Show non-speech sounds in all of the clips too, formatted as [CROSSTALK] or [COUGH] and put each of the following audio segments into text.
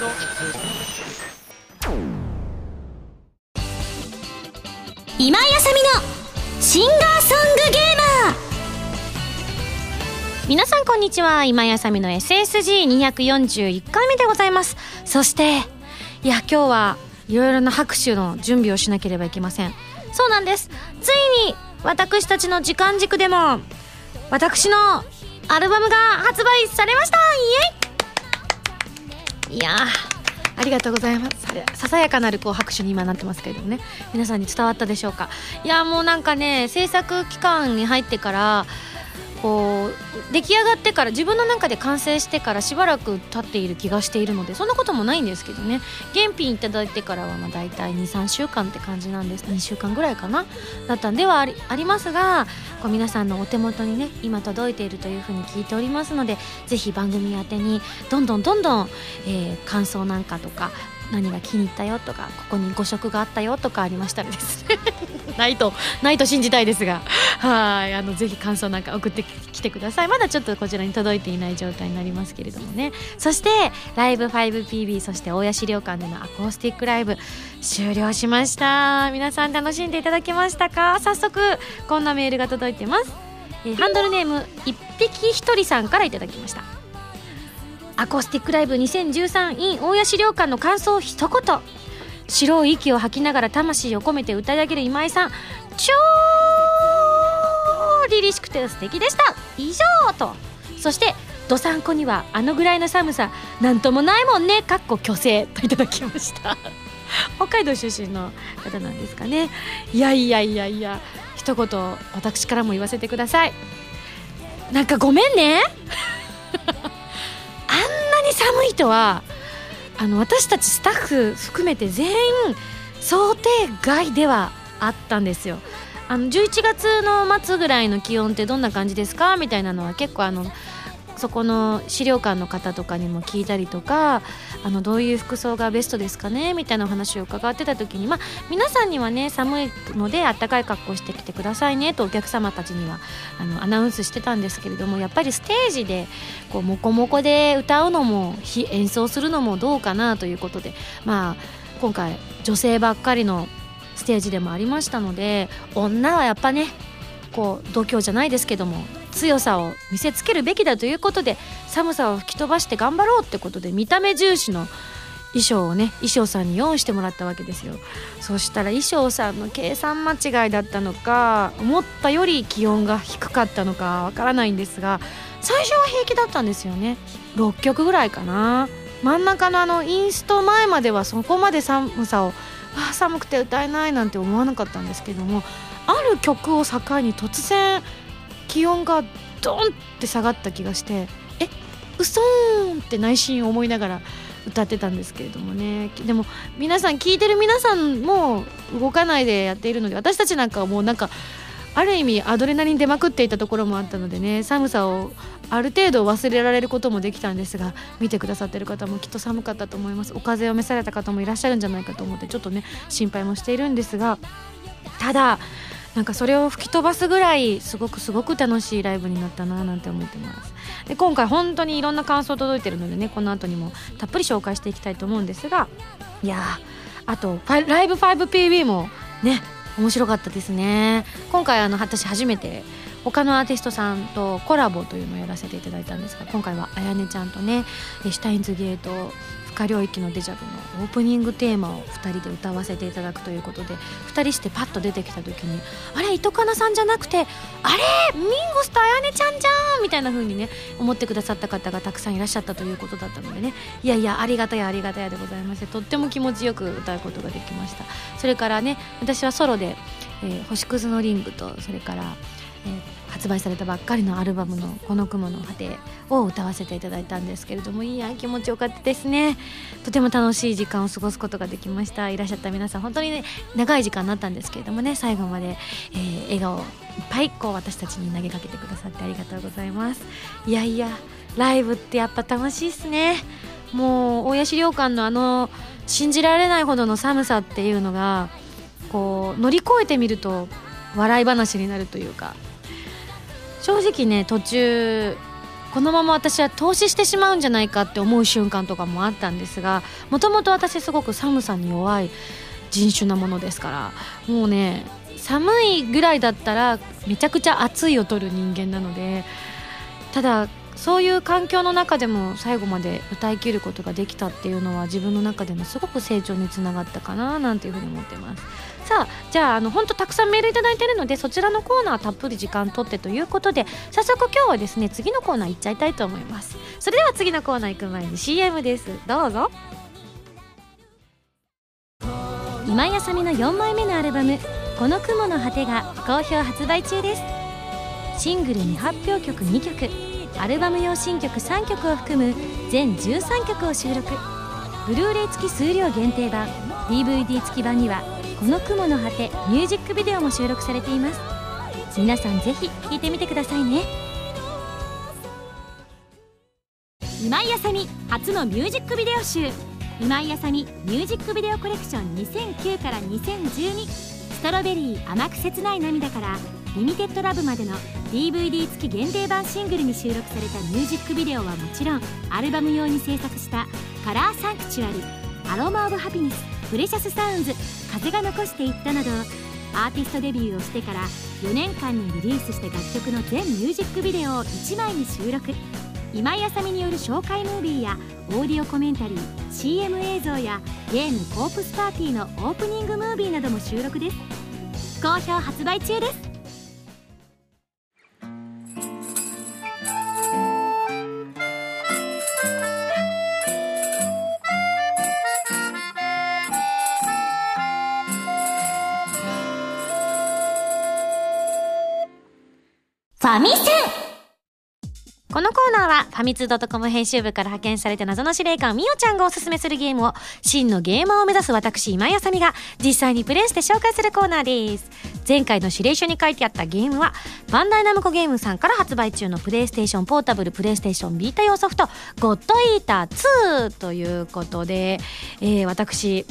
今井あさみのシンガーソングゲーマー。皆さんこんにちは。今井あさみの SSG241 回目でございます。そしていや今日はいろいろな拍手の準備をしなければいけません。そうなんです。ついに私たちの時間軸でも私のアルバムが発売されました。イエイいやありがとうございます。ささやかなるこう拍手に今なってますけれどもね。皆さんに伝わったでしょうか？いやもうなんかね制作期間に入ってからこう出来上がってから自分の中で完成してからしばらく経っている気がしているのでそんなこともないんですけどね。原品いただいてからはまあ大体23週間って感じなんです。2週間ぐらいかな。だったんではありありますがこう皆さんのお手元にね今届いているというふうに聞いておりますのでぜひ番組宛てにどんどんどんどん、えー、感想なんかとか何が気に入ったよとかここに誤植があったよとかありましたらですね。[LAUGHS] ないとないと信じたいですが。はい。あのぜひ感想なんか送ってきてください。まだちょっとこちらに届いていない状態になりますけれどもね。そしてライブ 5PB そして大谷資料館でのアコースティックライブ終了しました。皆さん楽しんでいただけましたか？早速こんなメールが届いてます、えー、ハンドルネーム一匹一人さんからいただきました。アコースティックライブ 2013in 大谷資料館の感想一言。白い息を吐きながら魂を込めて歌い上げる今井さん。超凛々しくて素敵でした。以上と。そしてどさんこにはあのぐらいの寒さなんともないもんね。かっこ虚勢といただきました。[LAUGHS] 北海道出身の方なんですかね。いやいやいやいや。一言私からも言わせてください。なんかごめんね。寒いとはあの私たちスタッフ含めて全員想定外ではあったんですよ。あの11月の末ぐらいの気温ってどんな感じですか？みたいなのは結構あのそこの資料館の方とかにも聞いたりとかあのどういう服装がベストですかねみたいなお話を伺ってた時にまあ皆さんにはね寒いのであったかい格好してきてくださいねとお客様たちにはあのアナウンスしてたんですけれどもやっぱりステージでこうモコモコで歌うのも演奏するのもどうかなということでまあ今回女性ばっかりのステージでもありましたので女はやっぱねこう度胸じゃないですけども強さを見せつけるべきだということで寒さを吹き飛ばして頑張ろうってことで見た目重視の衣装をね衣装さんに用意してもらったわけですよ。そしたら衣装さんの計算間違いだったのか思ったより気温が低かったのかわからないんですが最初は平気だったんですよね。6曲ぐらいかな。真ん中のあのインスト前まではそこまで寒さをあ寒くて歌えないなんて思わなかったんですけどもある曲を境に突然気温がドンって下がった気がしてえうそーんって内心思いながら歌ってたんですけれどもね。でも皆さん聞いてる皆さんも動かないでやっているので私たちなんかはもうなんかある意味アドレナリン出まくっていたところもあったのでね寒さをある程度忘れられることもできたんですが見てくださってる方もきっと寒かったと思います。お風邪を召された方もいらっしゃるんじゃないかと思ってちょっとね心配もしているんですがただなんかそれを吹き飛ばすぐらいすごくすごく楽しいライブになったななんて思ってます。で今回本当にいろんな感想届いてるのでねこの後にもたっぷり紹介していきたいと思うんですがいやあとライブ 5PB もね面白かったですね。今回あの私初めて他のアーティストさんとコラボというのをやらせていただいたんですが今回はあやねちゃんとねシュタインズゲート領域のデジャブのオープニングテーマを2人で歌わせていただくということで2人してパッと出てきた時にあれ糸かなさんじゃなくてあれミンゴスとあやねちゃんじゃんみたいな風にね思ってくださった方がたくさんいらっしゃったということだったのでね。いやいやありがたやありがたやでございましてとっても気持ちよく歌うことができました。それからね私はソロで、えー、星屑のリングとそれから、えー発売されたばっかりのアルバムの「この雲の果て」を歌わせていただいたんですけれどもいや気持ちよかったですね。とても楽しい時間を過ごすことができました。いらっしゃった皆さん本当にね長い時間になったんですけれどもね最後まで、えー、笑顔いっぱいこう私たちに投げかけてくださってありがとうございます。いやいやライブってやっぱ楽しいっすね。もう大谷資料館のあの信じられないほどの寒さっていうのがこう乗り越えてみると笑い話になるというか正直ね途中このまま私は投資してしまうんじゃないかって思う瞬間とかもあったんですがもともと私すごく寒さに弱い人種なものですからもうね寒いぐらいだったらめちゃくちゃ暑いを取る人間なのでただそういう環境の中でも最後まで歌い切ることができたっていうのは自分の中でのすごく成長につながったかななんていうふうに思ってます。さあじゃああの本当たくさんメールいただいてるのでそちらのコーナーたっぷり時間とってということで早速今日はですね次のコーナー行っちゃいたいと思います。それでは次のコーナー行く前に CM です。どうぞ。今井あさみの4枚目のアルバム「この雲の果て」が好評発売中です。シングル未発表曲2曲。アルバム用新曲3曲を含む全13曲を収録。ブルーレイ付き数量限定版。DVD 付き版には「この雲の果て」ミュージックビデオも収録されています。皆さんぜひ聴いてみてくださいね。今井あさみ初のミュージックビデオ集。今井あさみミュージックビデオコレクション2009から2012ストロベリー甘く切ない涙から。リミテッドラブまでの DVD 付き限定版シングルに収録されたミュージックビデオはもちろんアルバム用に制作した「カラーサンクチュアリ」「アロマ・オブ・ハピネス」「プレシャス・サウンズ」「風が残していった」などアーティストデビューをしてから4年間にリリースした楽曲の全ミュージックビデオを1枚に収録。今井あさみによる紹介ムービーやオーディオコメンタリー CM 映像やゲーム「コープスパーティー」のオープニングムービーなども収録です。好評発売中です。ァミセン。このコーナーはファミツー .com 編集部から派遣された謎の司令官みおちゃんがおすすめするゲームを真のゲーマーを目指す私今井あさみが実際にプレイして紹介するコーナーです。前回の指令書に書いてあったゲームはバンダイナムコゲームさんから発売中のプレイステーションポータブルプレイステーションビータ用ソフトゴッドイーター2ということで、えー、私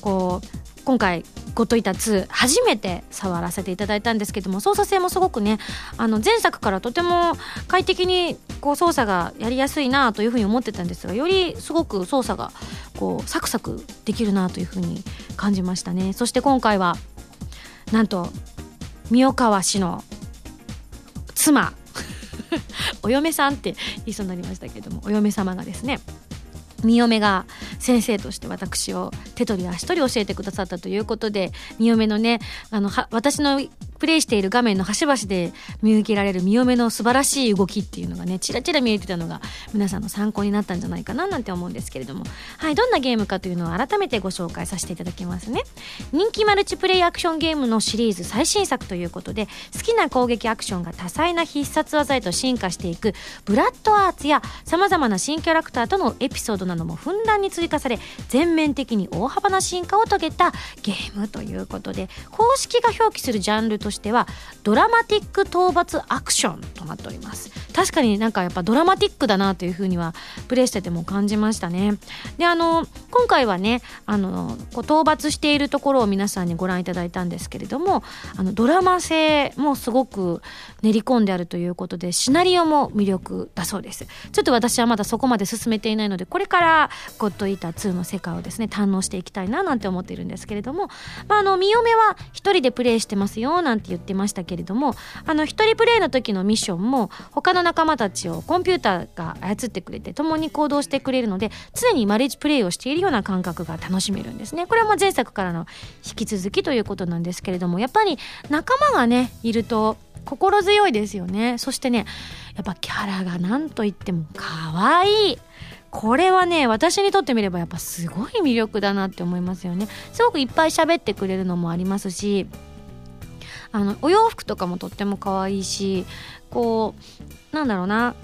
こう今回ゴッドイタ2初めて触らせていただいたんですけども操作性もすごくねあの前作からとても快適にこう操作がやりやすいなというふうに思ってたんですがよりすごく操作がこうサクサクできるなというふうに感じましたね。そして今回はなんと三代川氏の妻 [LAUGHS] お嫁さんって言いそうになりましたけどもお嫁様がですねみ嫁が先生として私を手取り足取り教えてくださったということでみ嫁のねあの私のプレイしている画面の端々で見受けられる見嫁の素晴らしい動きっていうのがねちらちら見えてたのが皆さんの参考になったんじゃないかななんて思うんですけれども。はいどんなゲームかというのを改めてご紹介させていただきますね。人気マルチプレイアクションゲームのシリーズ最新作ということで好きな攻撃アクションが多彩な必殺技へと進化していくブラッドアーツやさまざまな新キャラクターとのエピソードなどもふんだんに追加され全面的に大幅な進化を遂げたゲームということで公式が表記するジャンルととしてはドラマティック討伐アクションとなっております。確かになんかやっぱドラマティックだなというふうにはプレイしてても感じましたね。であの今回はねあのこう討伐しているところを皆さんにご覧いただいたんですけれどもあのドラマ性もすごく練り込んであるということでシナリオも魅力だそうです。ちょっと私はまだそこまで進めていないのでこれからゴッドイーター2の世界をですね堪能していきたいななんて思っているんですけれどもまああの見嫁は一人でプレイしてますよなんて言ってましたけれどもあの一人プレイの時のミッションも他の仲間たちをコンピューターが操ってくれて共に行動してくれるので常にマレージプレイをしているような感覚が楽しめるんですね。これはもう前作からの引き続きということなんですけれどもやっぱり仲間がねいると心強いですよね。そしてねやっぱキャラが何と言っても可愛い。これはね私にとってみればやっぱすごい魅力だなって思いますよね。すごくいっぱい喋ってくれるのもありますしあのお洋服とかもとっても可愛いしこうなんだろうな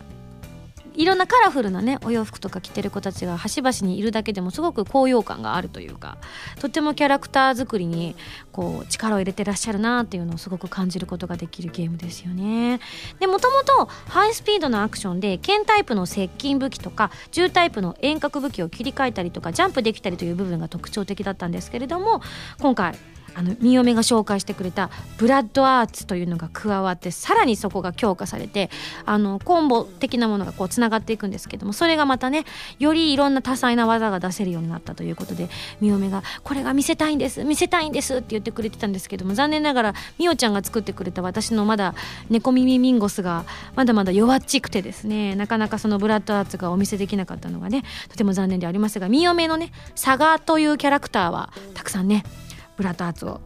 いろんなカラフルなねお洋服とか着てる子たちが端々にいるだけでもすごく高揚感があるというかとてもキャラクター作りにこう力を入れてらっしゃるなっていうのをすごく感じることができるゲームですよね。でもともとハイスピードのアクションで剣タイプの接近武器とか銃タイプの遠隔武器を切り替えたりとかジャンプできたりという部分が特徴的だったんですけれども今回あのみよめが紹介してくれたブラッドアーツというのが加わってさらにそこが強化されてあのコンボ的なものがこうつながっていくんですけどもそれがまたねよりいろんな多彩な技が出せるようになったということでみよめが「これが見せたいんです見せたいんです」って言ってくれてたんですけども残念ながらみおちゃんが作ってくれた私のまだ猫耳ミンゴスがまだまだ弱っちくてですねなかなかそのブラッドアーツがお見せできなかったのがねとても残念でありますがみよめのねサガというキャラクターはたくさんねブラッドアーツを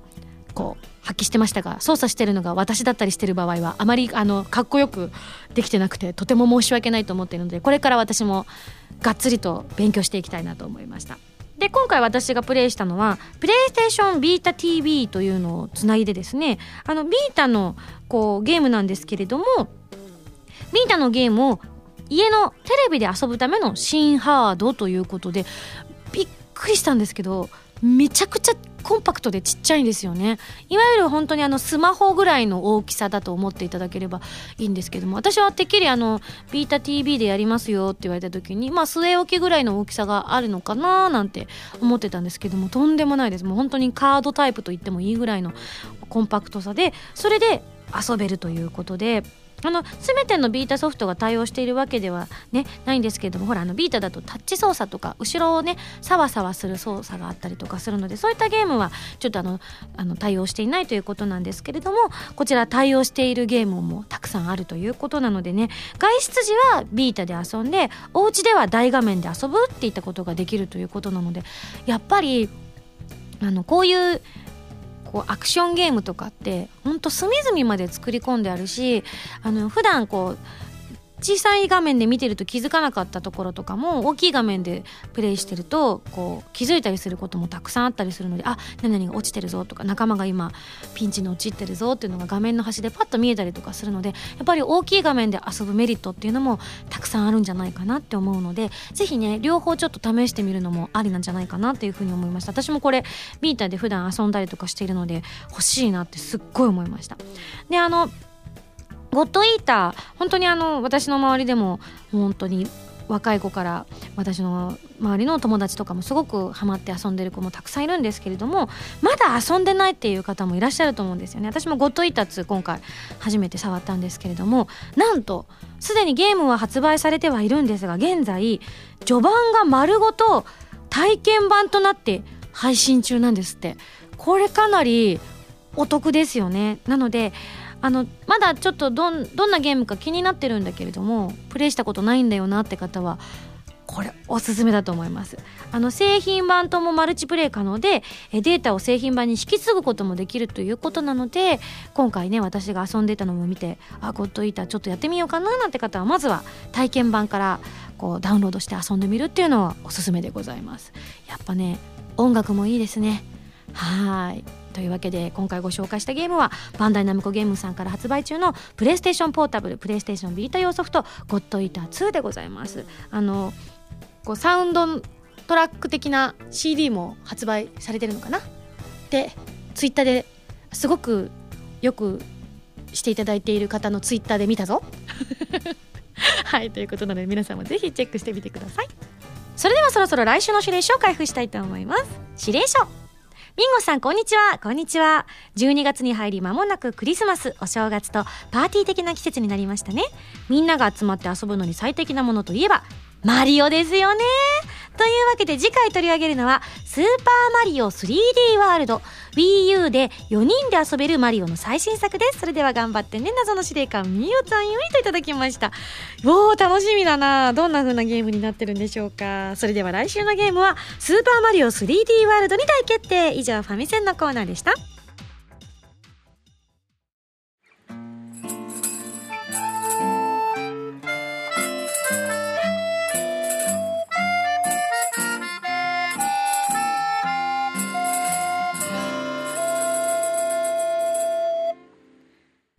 こう発揮してましたが操作してるのが私だったりしてる場合はあまりあのかっこよくできてなくてとても申し訳ないと思っているのでこれから私もがっつりと勉強していきたいなと思いました。で今回私がプレイしたのはプレイステーションビータ TV というのをつないでですねあのビータのこうゲームなんですけれどもビータのゲームを家のテレビで遊ぶための新ハードということでびっくりしたんですけどめちゃくちゃコンパクトでちっちゃいんですよね。いわゆる本当にあのスマホぐらいの大きさだと思っていただければいいんですけども。私はてっきりあのビータ TV でやりますよって言われた時にまあ据え置きぐらいの大きさがあるのかななんて思ってたんですけどもとんでもないです。もう本当にカードタイプと言ってもいいぐらいのコンパクトさでそれで遊べるということであの全てのビータソフトが対応しているわけでは、ね、ないんですけれどもほらあのビータだとタッチ操作とか後ろをねサワサワする操作があったりとかするのでそういったゲームはちょっとあのあの対応していないということなんですけれどもこちら対応しているゲームもたくさんあるということなのでね外出時はビータで遊んでお家では大画面で遊ぶっていったことができるということなのでやっぱりあのこういうこうアクションゲームとかってほんと隅々まで作り込んであるしあの普段こう小さい画面で見てると気づかなかったところとかも大きい画面でプレイしてるとこう気づいたりすることもたくさんあったりするのであ何々が落ちてるぞとか仲間が今ピンチに陥ってるぞっていうのが画面の端でパッと見えたりとかするのでやっぱり大きい画面で遊ぶメリットっていうのもたくさんあるんじゃないかなって思うので是非ね両方ちょっと試してみるのもありなんじゃないかなっていうふうに思いました。私もこれビーターで普段遊んだりとかしているので欲しいなってすっごい思いました。であのゴッドイーター本当にあの私の周りでも本当に若い子から私の周りの友達とかもすごくハマって遊んでる子もたくさんいるんですけれどもまだ遊んでないっていう方もいらっしゃると思うんですよね。私もゴッドイーター2今回初めて触ったんですけれどもなんとすでにゲームは発売されてはいるんですが現在序盤が丸ごと体験版となって配信中なんですって。これかなりお得ですよね。なのであのまだちょっとどんどんなゲームか気になってるんだけれどもプレイしたことないんだよなって方はこれおすすめだと思います。あの製品版ともマルチプレイ可能でデータを製品版に引き継ぐこともできるということなので今回ね私が遊んでたのも見てあゴッドイーターちょっとやってみようかななんて方はまずは体験版からこうダウンロードして遊んでみるっていうのはおすすめでございます。やっぱね音楽もいいですね。はい。というわけで今回ご紹介したゲームはバンダイナムコゲームさんから発売中のプレイステーションポータブルプレイステーションビータ用ソフトゴッドイーター2でございます。あのこうサウンドトラック的な CD も発売されてるのかな？でツイッターですごくよくしていただいている方のツイッターで見たぞ。[LAUGHS] はいということなので皆さんもぜひチェックしてみてください。それではそろそろ来週の指令書を開封したいと思います。指令書ミンゴさん、こんにちは。こんにちは。12月に入り間もなくクリスマス、お正月とパーティー的な季節になりましたね。みんなが集まって遊ぶのに最適なものといえば、マリオですよね。というわけで次回取り上げるのは、スーパーマリオ 3D ワールド。Wii U で4人で遊べるマリオの最新作です。それでは頑張ってね。謎の司令官、みおちゃんよりといただきました。おー、楽しみだなどんな風なゲームになってるんでしょうか。それでは来週のゲームは、スーパーマリオ 3D ワールドに大決定。以上、ファミセンのコーナーでした。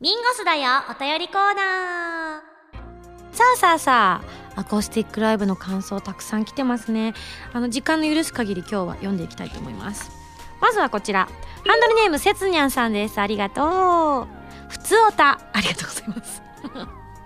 ミンゴスだよお便りコーナー。さあさあさあアコースティックライブの感想たくさん来てますね。あの時間の許す限り今日は読んでいきたいと思います。まずはこちら。ハンドルネームせつにゃんさんです。ありがとう。ふつおた。ありがとうございます。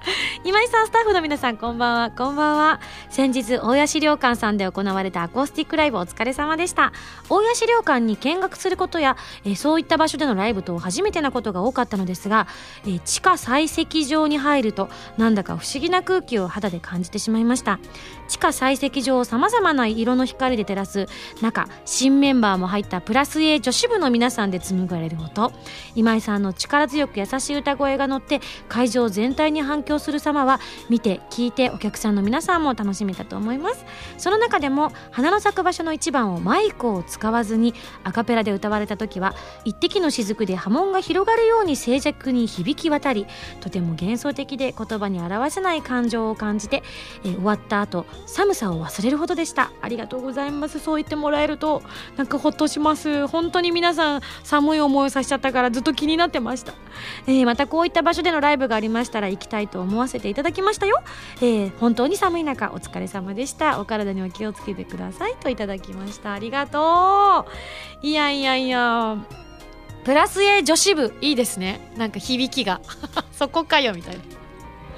[LAUGHS] 今井さんスタッフの皆さんこんばんは。こんばんは。先日大谷資料館さんで行われたアコースティックライブお疲れ様でした。大谷資料館に見学することや、え、そういった場所でのライブと初めてなことが多かったのですが、え、地下採石場に入るとなんだか不思議な空気を肌で感じてしまいました。地下採石場をさまざまな色の光で照らす中新メンバーも入ったプラス A 女子部の皆さんで紡がれる音。今井さんの力強く優しい歌声が乗って会場全体に反響する様は見て聞いてお客さんの皆さんも楽しめたと思いますその中でも花の咲く場所の一番をマイクを使わずにアカペラで歌われた時は一滴の雫で波紋が広がるように静寂に響き渡りとても幻想的で言葉に表せない感情を感じて、えー、終わった後寒さを忘れるほどでした。ありがとうございます。そう言ってもらえるとなんかほっとします。本当に皆さん寒い思いをさせちゃったからずっと気になってました、えー、またこういった場所でのライブがありましたら行きたいと思わせていただきましたよ、えー、本当に寒い中お疲れ様でした。お体にお気をつけてください。といただきました。ありがとう。いやいやいやプラス A 女子部いいですね。なんか響きが。[LAUGHS] そこかよみたいな。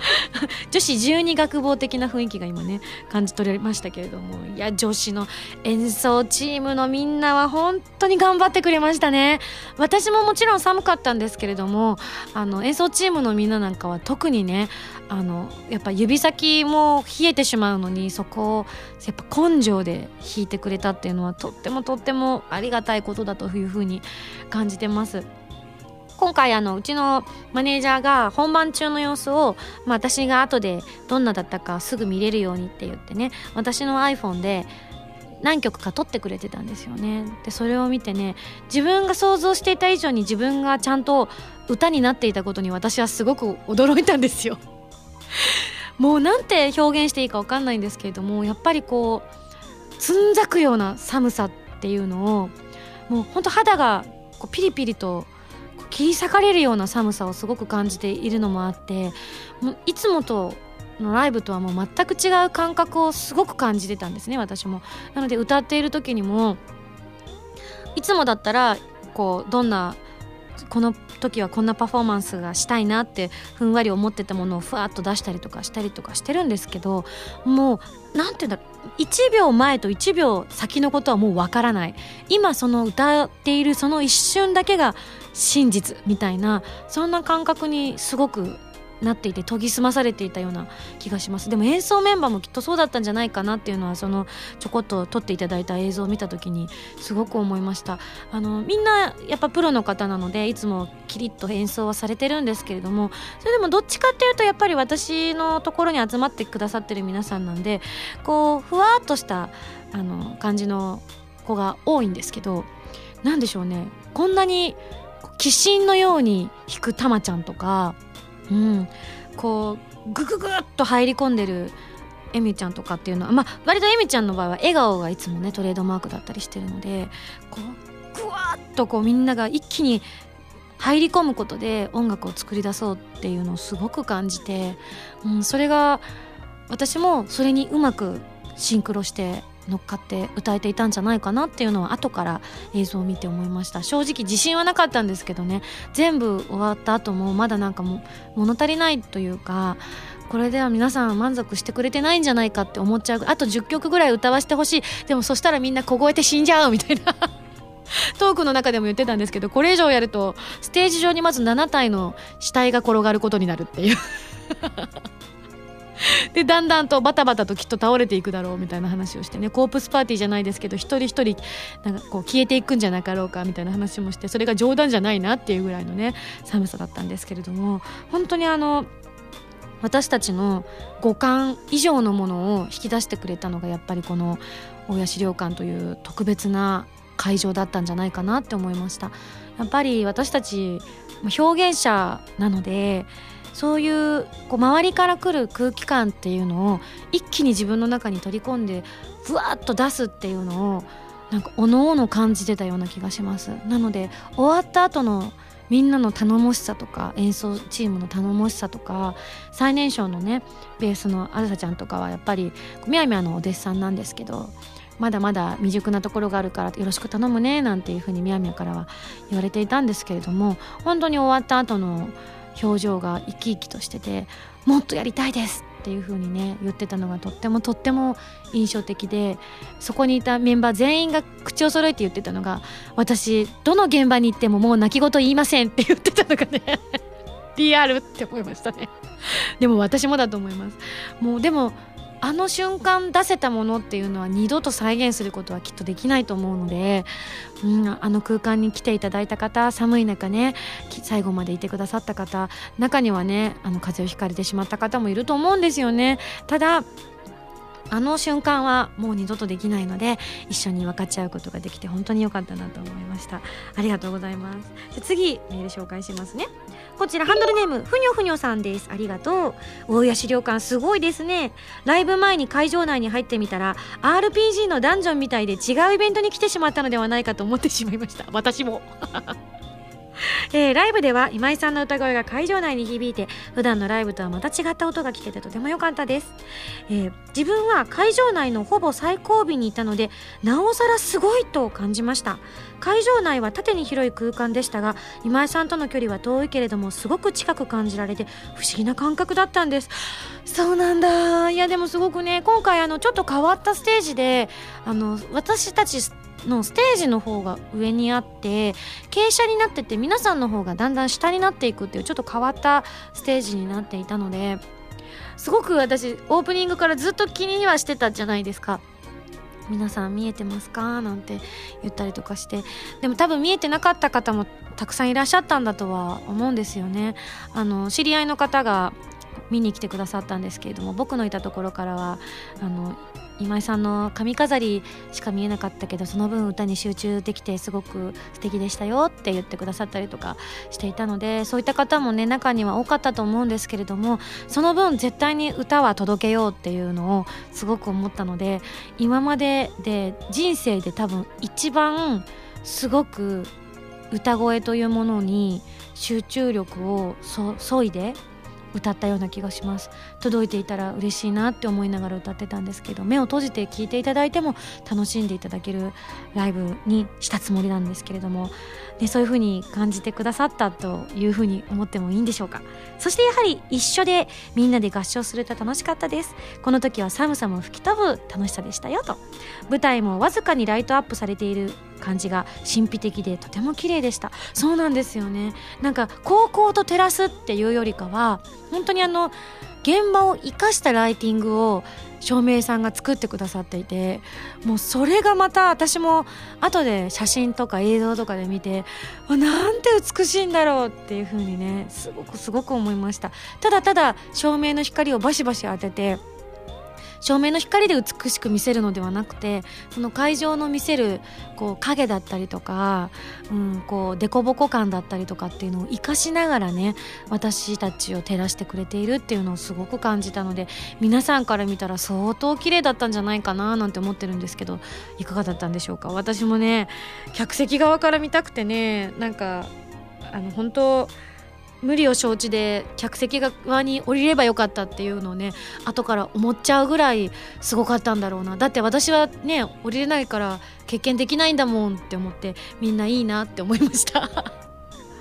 [LAUGHS] 女子十二学坊的な雰囲気が今ね感じ取れましたけれどもいや女子の演奏チームのみんなは本当に頑張ってくれましたね私ももちろん寒かったんですけれどもあの演奏チームのみんななんかは特にねあのやっぱ指先も冷えてしまうのにそこをやっぱ根性で弾いてくれたっていうのはとってもとってもありがたいことだというふうに感じてます。今回あのうちのマネージャーが本番中の様子を、まあ、私が後でどんなだったかすぐ見れるようにって言ってね。私の iPhone で何曲か撮ってくれてたんですよね。でそれを見てね自分が想像していた以上に自分がちゃんと歌になっていたことに私はすごく驚いたんですよ。[LAUGHS] もうなんて表現していいか分かんないんですけれどもやっぱりこうつんざくような寒さっていうのをもうほんと肌がこうピリピリと切り裂かれるような寒さをすごく感じているのもあってもういつもとのライブとはもう全く違う感覚をすごく感じてたんですね私も。なので歌っている時にもいつもだったらこうどんなこの時はこんなパフォーマンスがしたいなってふんわり思ってたものをふわっと出したりとかしたりとかしてるんですけどもう何て言うんだ1秒前と1秒先のことはもうわからない。今その歌っているその一瞬だけが真実みたいなそんな感覚にすごくなっていて研ぎ澄まされていたような気がします。でも演奏メンバーもきっとそうだったんじゃないかなっていうのはそのちょこっと撮っていただいた映像を見た時にすごく思いました。あのみんなやっぱプロの方なのでいつもキリッと演奏はされてるんですけれどもそれでもどっちかっていうとやっぱり私のところに集まってくださってる皆さんなんでこうふわっとしたあの感じの子が多いんですけど何でしょうね。こんなに鬼神のように弾くたまちゃんとかうん、こうグググッと入り込んでるエミちゃんとかっていうのはまあ割とエミちゃんの場合は笑顔がいつもねトレードマークだったりしてるのでこうグワッとこうみんなが一気に入り込むことで音楽を作り出そうっていうのをすごく感じて、うん、それが私もそれにうまくシンクロして乗っかって歌えていたんじゃないかなっていうのは後から映像を見て思いました。正直自信はなかったんですけどね。全部終わった後もまだなんかも物足りないというかこれでは皆さん満足してくれてないんじゃないかって思っちゃう。あと10曲ぐらい歌わせてほしい。でもそしたらみんな凍えて死んじゃうみたいな。[LAUGHS] トークの中でも言ってたんですけどこれ以上やるとステージ上にまず7体の死体が転がることになるっていう。[LAUGHS] でだんだんとバタバタときっと倒れていくだろうみたいな話をしてねコープスパーティーじゃないですけど一人一人なんかこう消えていくんじゃなかろうかみたいな話もしてそれが冗談じゃないなっていうぐらいのね寒さだったんですけれども本当にあの私たちの五感以上のものを引き出してくれたのがやっぱりこの大谷資料館という特別な会場だったんじゃないかなって思いました。やっぱり私たち表現者なのでそういうこう周りから来る空気感っていうのを一気に自分の中に取り込んでふわっと出すっていうのをなんかおのおの感じてたような気がします。なので終わった後のみんなの頼もしさとか演奏チームの頼もしさとか最年少のねベースのあずさちゃんとかはやっぱりみやみやのお弟子さんなんですけどまだまだ未熟なところがあるからよろしく頼むねなんていうふうにみやみやからは言われていたんですけれども本当に終わった後の表情が生き生きとしててもっとやりたいですっていう風にね言ってたのがとってもとっても印象的でそこにいたメンバー全員が口を揃えて言ってたのが私どの現場に行ってももう泣き言言いませんって言ってたのがね [LAUGHS] リアルって思いましたね。でも私もだと思います。もうでもあの瞬間出せたものっていうのは二度と再現することはきっとできないと思うので、うん、あの空間に来ていただいた方寒い中ね最後までいてくださった方中にはねあの風邪をひかれてしまった方もいると思うんですよね。ただあの瞬間はもう二度とできないので一緒に分かち合うことができて本当に良かったなと思いました。ありがとうございます。じゃ次メール紹介しますね。こちらハンドルネームふにょふにょさんです。ありがとう。大谷資料館すごいですね。ライブ前に会場内に入ってみたら RPG のダンジョンみたいで違うイベントに来てしまったのではないかと思ってしまいました。私も。[LAUGHS] えー、ライブでは今井さんの歌声が会場内に響いて普段のライブとはまた違った音が聞けてとても良かったです、えー、自分は会場内のほぼ最後尾にいたのでなおさらすごいと感じました。会場内は縦に広い空間でしたが今井さんとの距離は遠いけれどもすごく近く感じられて不思議な感覚だったんです。そうなんだ。いやでもすごくね今回あのちょっと変わったステージであの私たちのステージの方が上にあって傾斜になってて皆さんの方がだんだん下になっていくっていうちょっと変わったステージになっていたのですごく私オープニングからずっと気にはしてたじゃないですか。皆さん見えてますか？なんて言ったりとかして。でも多分見えてなかった方もたくさんいらっしゃったんだとは思うんですよね。あの知り合いの方が見に来てくださったんですけれども僕のいたところからはあの今井さんの髪飾りしか見えなかったけどその分歌に集中できてすごく素敵でしたよって言ってくださったりとかしていたのでそういった方もね中には多かったと思うんですけれどもその分絶対に歌は届けようっていうのをすごく思ったので今までで人生で多分一番すごく歌声というものに集中力をそいで歌ったような気がします。届いていたら嬉しいなって思いながら歌ってたんですけど目を閉じて聴いていただいても楽しんでいただけるライブにしたつもりなんですけれどもでそういう風に感じてくださったという風に思ってもいいんでしょうか。そしてやはり一緒でみんなで合唱すると楽しかったです。この時は寒さも吹き飛ぶ楽しさでしたよと。舞台もわずかにライトアップされている感じが神秘的でとても綺麗でした。そうなんですよね。なんか高校と照らすっていうよりかは本当にあの現場を生かしたライティングを照明さんが作ってくださっていてもうそれがまた私も後で写真とか映像とかで見てなんて美しいんだろうっていう風にねすごくすごく思いました。ただただ照明の光をバシバシ当てて照明の光で美しく見せるのではなくてその会場の見せるこう影だったりとか、うん、こう凸凹感だったりとかっていうのを生かしながらね私たちを照らしてくれているっていうのをすごく感じたので皆さんから見たら相当綺麗だったんじゃないかななんて思ってるんですけどいかがだったんでしょうか？私もね客席側から見たくてねなんかあの本当無理を承知で客席側に降りればよかったっていうのをね後から思っちゃうぐらいすごかったんだろうな。だって私はね降りれないから経験できないんだもんって思ってみんないいなって思いました。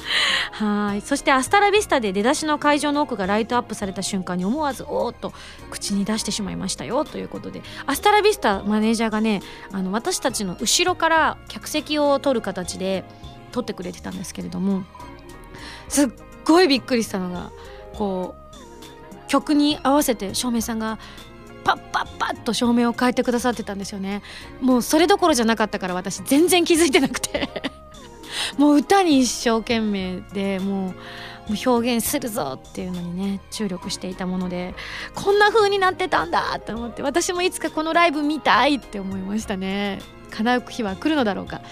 [LAUGHS] はい。そしてアスタラビスタで出だしの会場の奥がライトアップされた瞬間に思わずおーっと口に出してしまいましたよということで。アスタラビスタマネージャーがねあの私たちの後ろから客席を取る形で撮ってくれてたんですけれどもすっごいびっくりしたのがこう曲に合わせて照明さんがパッパッパッと照明を変えてくださってたんですよね。もうそれどころじゃなかったから私全然気づいてなくて。[LAUGHS] もう歌に一生懸命でもう表現するぞっていうのにね注力していたものでこんな風になってたんだと思って私もいつかこのライブ見たいって思いましたね。叶う日は来るのだろうか。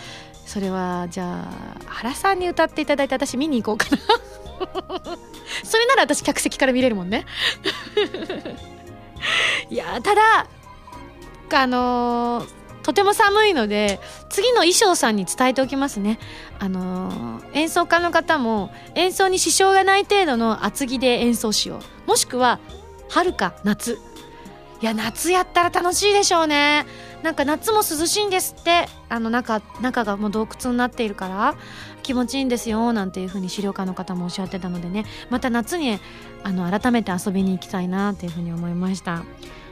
それはじゃあ原さんに歌っていただいて私見に行こうかな。[LAUGHS] それなら私客席から見れるもんね。[LAUGHS] いやただあのー、とても寒いので次の衣装さんに伝えておきますね。あのー、演奏家の方も演奏に支障がない程度の厚着で演奏しよう。もしくは春か夏。いや夏やったら楽しいでしょうね。なんか夏も涼しいんですって。あの中中がもう洞窟になっているから。気持ちいいんですよなんていう風に資料館の方もおっしゃってたのでね。また夏にあの改めて遊びに行きたいなっていう風に思いました。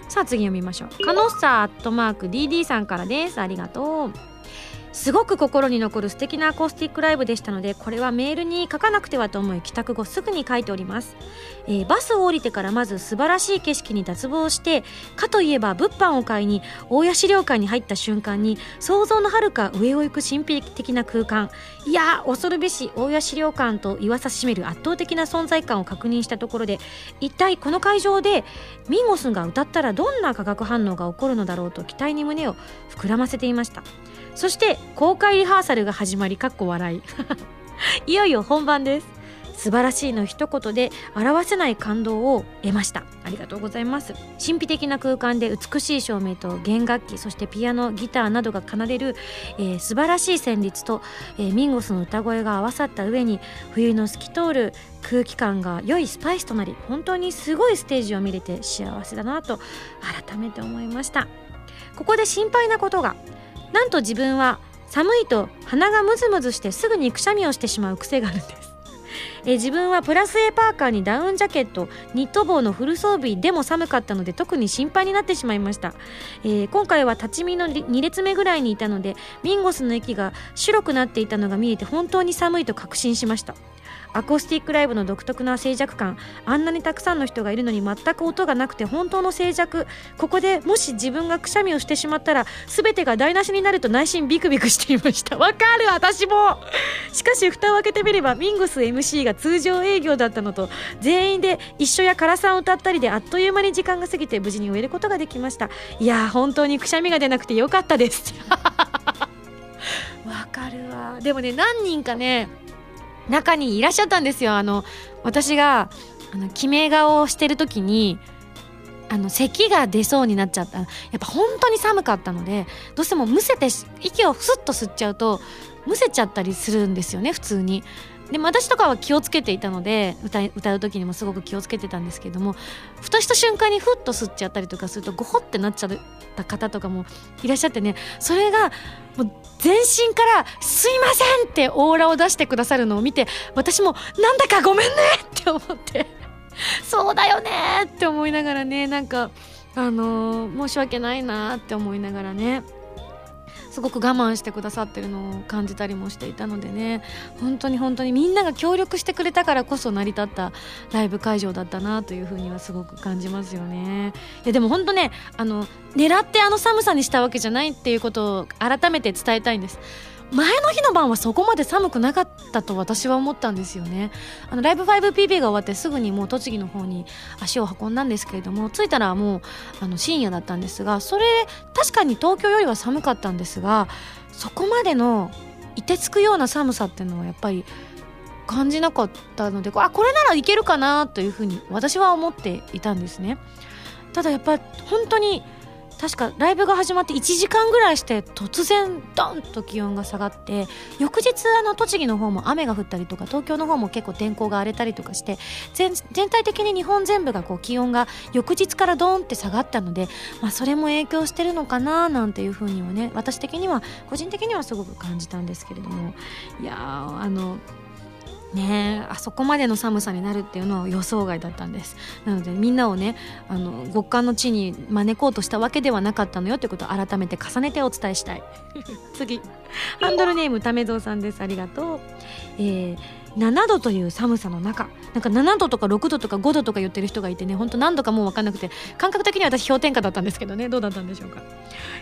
さあ次読みましょう。カノッサアットマーク DD さんからです。ありがとう。すごく心に残る素敵なアコースティックライブでしたのでこれはメールに書かなくてはと思い帰宅後すぐに書いております、えー、バスを降りてからまず素晴らしい景色に脱帽してかといえば物販を買いに大谷資料館に入った瞬間に想像のはるか上を行く神秘的な空間。いや恐るべし大谷資料館と言わさしめる圧倒的な存在感を確認したところで一体この会場でミンゴスが歌ったらどんな化学反応が起こるのだろうと期待に胸を膨らませていました。そして公開リハーサルが始まりかっこ笑い。[LAUGHS] いよいよ本番です。素晴らしいの一言で表せない感動を得ました。ありがとうございます。神秘的な空間で美しい照明と弦楽器そしてピアノギターなどが奏でる、えー、素晴らしい旋律と、えー、ミンゴスの歌声が合わさった上に冬の透き通る空気感が良いスパイスとなり本当にすごいステージを見れて幸せだなと改めて思いました。ここで心配なことが。なんと自分は寒いと鼻がムズムズしてすぐにくしゃみをしてしまう癖があるんです。[LAUGHS] え自分はプラス A パーカーにダウンジャケットニット帽のフル装備でも寒かったので特に心配になってしまいました、えー、今回は立ち見の2列目ぐらいにいたのでミンゴスの駅が白くなっていたのが見えて本当に寒いと確信しました。アコースティックライブの独特な静寂感。あんなにたくさんの人がいるのに全く音がなくて本当の静寂。ここでもし自分がくしゃみをしてしまったら全てが台無しになると内心ビクビクしていました。わかる私も。しかし蓋を開けてみればミングス MC が通常営業だったのと全員で一緒や辛さんを歌ったりであっという間に時間が過ぎて無事に終えることができました。いや本当にくしゃみが出なくてよかったです。[LAUGHS] わかるわでもね何人かね中にいらっしゃったんですよ。あの私があの決め顔をしてる時にあの咳が出そうになっちゃった。やっぱ本当に寒かったのでどうしてもむせて息をスッと吸っちゃうとむせちゃったりするんですよね普通に。でも私とかは気をつけていたので歌歌う時にもすごく気をつけてたんですけどもふとした瞬間にふっと吸っちゃったりとかするとゴホってなっちゃった方とかもいらっしゃってねそれがもう全身から「すいません!」ってオーラを出してくださるのを見て私も「なんだかごめんね!」って思ってそうだよねって思いながらねなんかあのー、申し訳ないなって思いながらねすごく我慢してくださってるのを感じたりもしていたのでね。本当に本当にみんなが協力してくれたからこそ成り立ったライブ会場だったなというふうにはすごく感じますよね。いやでも本当ねあの狙ってあの寒さにしたわけじゃないっていうことを改めて伝えたいんです。前の日の晩はそこまで寒くなかったと私は思ったんですよね。あのライブ 5PB が終わってすぐにもう栃木の方に足を運んだんですけれども着いたらもうあの深夜だったんですがそれ確かに東京よりは寒かったんですがそこまでの凍てつくような寒さっていうのはやっぱり感じなかったのであこれならいけるかなというふうに私は思っていたんですね。ただやっぱり本当に確かライブが始まって1時間ぐらいして突然ドンと気温が下がって翌日あの栃木の方も雨が降ったりとか東京の方も結構天候が荒れたりとかして全体的に日本全部がこう気温が翌日からドンって下がったので、まあ、それも影響してるのかななんていうふうにはね私的には個人的にはすごく感じたんですけれども。いやあのねあそこまでの寒さになるっていうのは予想外だったんです。なのでみんなをねあの極寒の地に招こうとしたわけではなかったのよってことを改めて重ねてお伝えしたい。[LAUGHS] 次。ハンドルネームためぞうさんです。ありがとう。えー7度という寒さの中。なんか7度とか6度とか5度とか言ってる人がいてねほんと何度かもう分かんなくて感覚的には私氷点下だったんですけどね。どうだったんでしょうか、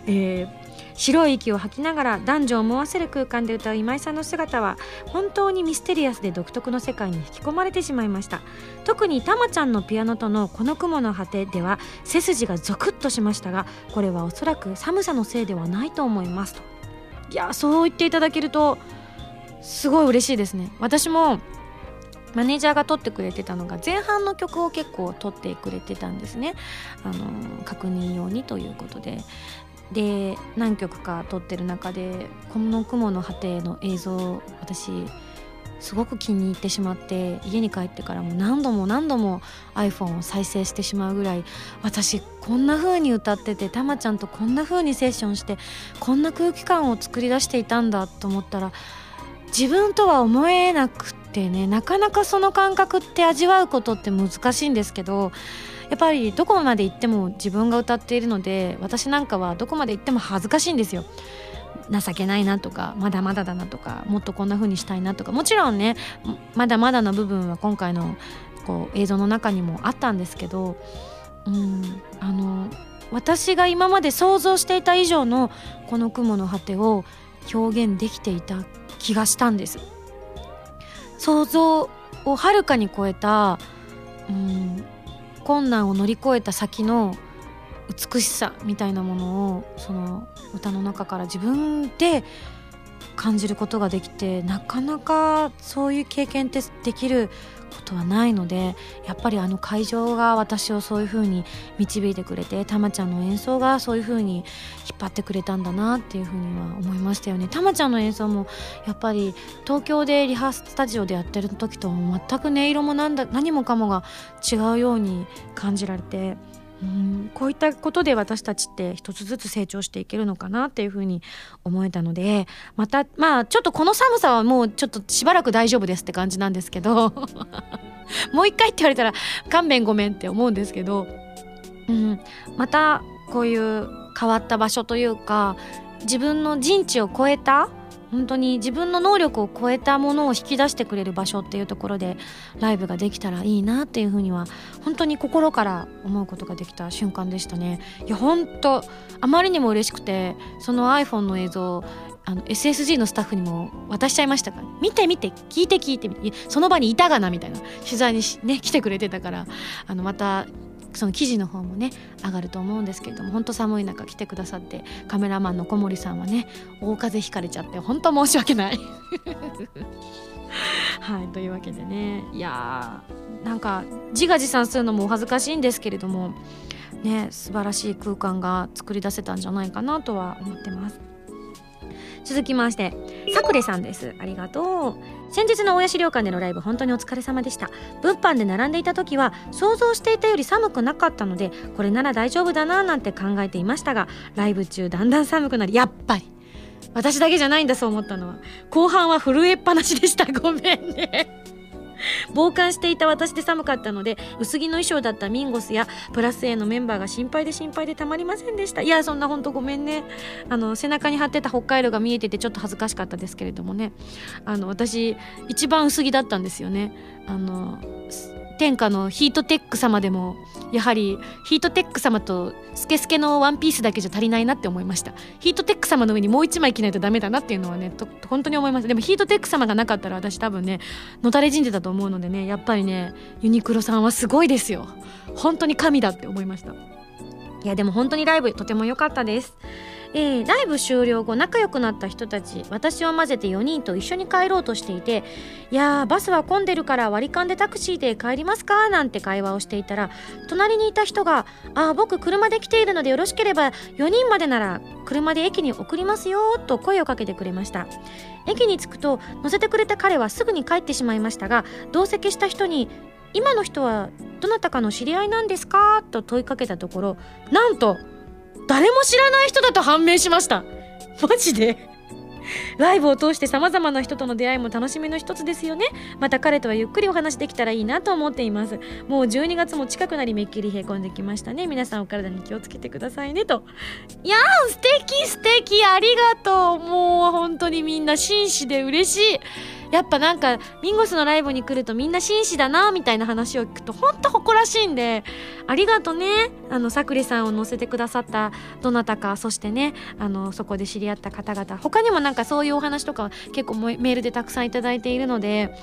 えー、白い息を吐きながら男女を思わせる空間で歌う今井さんの姿は本当にミステリアスで独特の世界に引き込まれてしまいました。特にたまちゃんのピアノとの「この雲の果て」では背筋がゾクッとしましたがこれはおそらく寒さのせいではないと思いますと。いやそう言っていただけるとすごい嬉しいですね。私もマネージャーが撮ってくれてたのが前半の曲を結構撮ってくれてたんですね。あの確認用にということで。で何曲か撮ってる中でこの雲の果ての映像私すごく気に入ってしまって家に帰ってからも何度も何度も iPhone を再生してしまうぐらい私こんな風に歌っててたまちゃんとこんな風にセッションしてこんな空気感を作り出していたんだと思ったら自分とは思えなくてねなかなかその感覚って味わうことって難しいんですけどやっぱりどこまで行っても自分が歌っているので私なんかはどこまで行っても恥ずかしいんですよ。情けないなとかまだまだだなとかもっとこんな風にしたいなとかもちろんねまだまだの部分は今回のこう映像の中にもあったんですけど、うん、あの私が今まで想像していた以上のこの雲の果てを表現できていた気がしたんです想像をはるかに超えた、うん、困難を乗り越えた先の美しさみたいなものをその歌の中から自分で感じることができてなかなかそういう経験ってできることはないのでやっぱりあの会場が私をそういう風に導いてくれてたまちゃんの演奏がそういう風に引っ張ってくれたんだなっていう風には思いましたよね。たまちゃんの演奏もやっぱり東京でリハーススタジオでやってる時と全く音色もなんだ何もかもが違うように感じられてうんこういったことで私たちって一つずつ成長していけるのかなっていうふうに思えたのでまたまあちょっとこの寒さはもうちょっとしばらく大丈夫ですって感じなんですけど [LAUGHS] もう一回って言われたら勘弁ごめんって思うんですけど、うん、またこういう変わった場所というか自分の人知を超えた本当に自分の能力を超えたものを引き出してくれる場所っていうところでライブができたらいいなっていうふうには本当に心から思うことができた瞬間でしたね。いや本当あまりにも嬉しくてその iPhone の映像あの SSG のスタッフにも渡しちゃいましたから。見て見て聞いて聞いてその場にいたがなみたいな取材にね来てくれてたから。あのまたその記事の方もね上がると思うんですけれども本当寒い中来てくださってカメラマンの小森さんはね大風邪ひかれちゃって本当申し訳ない。[LAUGHS] はいというわけでね。いやーなんか自画自賛するのもお恥ずかしいんですけれどもね素晴らしい空間が作り出せたんじゃないかなとは思ってます。続きましてさくれさんです。ありがとう。先日の大谷資料館でのライブ本当にお疲れ様でした。物販で並んでいた時は想像していたより寒くなかったのでこれなら大丈夫だななんて考えていましたがライブ中だんだん寒くなりやっぱり私だけじゃないんだそう思ったのは後半は震えっぱなしでした。ごめんね。傍観していた私で寒かったので薄着の衣装だったミンゴスやプラス A のメンバーが心配で心配でたまりませんでした。いやそんなほんとごめんね。あの背中に貼ってた北海道が見えててちょっと恥ずかしかったですけれどもね。あの私一番薄着だったんですよね。あの天下のヒートテック様でもやはりヒートテック様とスケスケのワンピースだけじゃ足りないなって思いました。ヒートテック様の上にもう一枚着ないとダメだなっていうのはねと本当に思います。でもヒートテック様がなかったら私多分ねのたれ死んでたと思うのでねやっぱりねユニクロさんはすごいですよ。本当に神だって思いました。いやでも本当にライブとても良かったです。えー、ライブ終了後仲良くなった人たち私を混ぜて4人と一緒に帰ろうとしていて「いやーバスは混んでるから割り勘でタクシーで帰りますか?」なんて会話をしていたら隣にいた人が「ああ僕車で来ているのでよろしければ4人までなら車で駅に送りますよ」と声をかけてくれました駅に着くと乗せてくれた彼はすぐに帰ってしまいましたが同席した人に「今の人はどなたかの知り合いなんですか?」と問いかけたところなんと「誰も知らない人だと判明しました。マジで？ライブを通して様々な人との出会いも楽しみの一つですよね。また彼とはゆっくりお話できたらいいなと思っています。もう12月も近くなりめっきりへこんできましたね。皆さんお体に気をつけてくださいねと。いやー素敵素敵。ありがとう。もう本当にみんな紳士で嬉しい。やっぱなんかミンゴスのライブに来るとみんな紳士だなみたいな話を聞くとほんと誇らしいんでありがとねあのさくりさんを乗せてくださったどなたかそしてねあのそこで知り合った方々他にもなんかそういうお話とか結構メールでたくさんいただいているので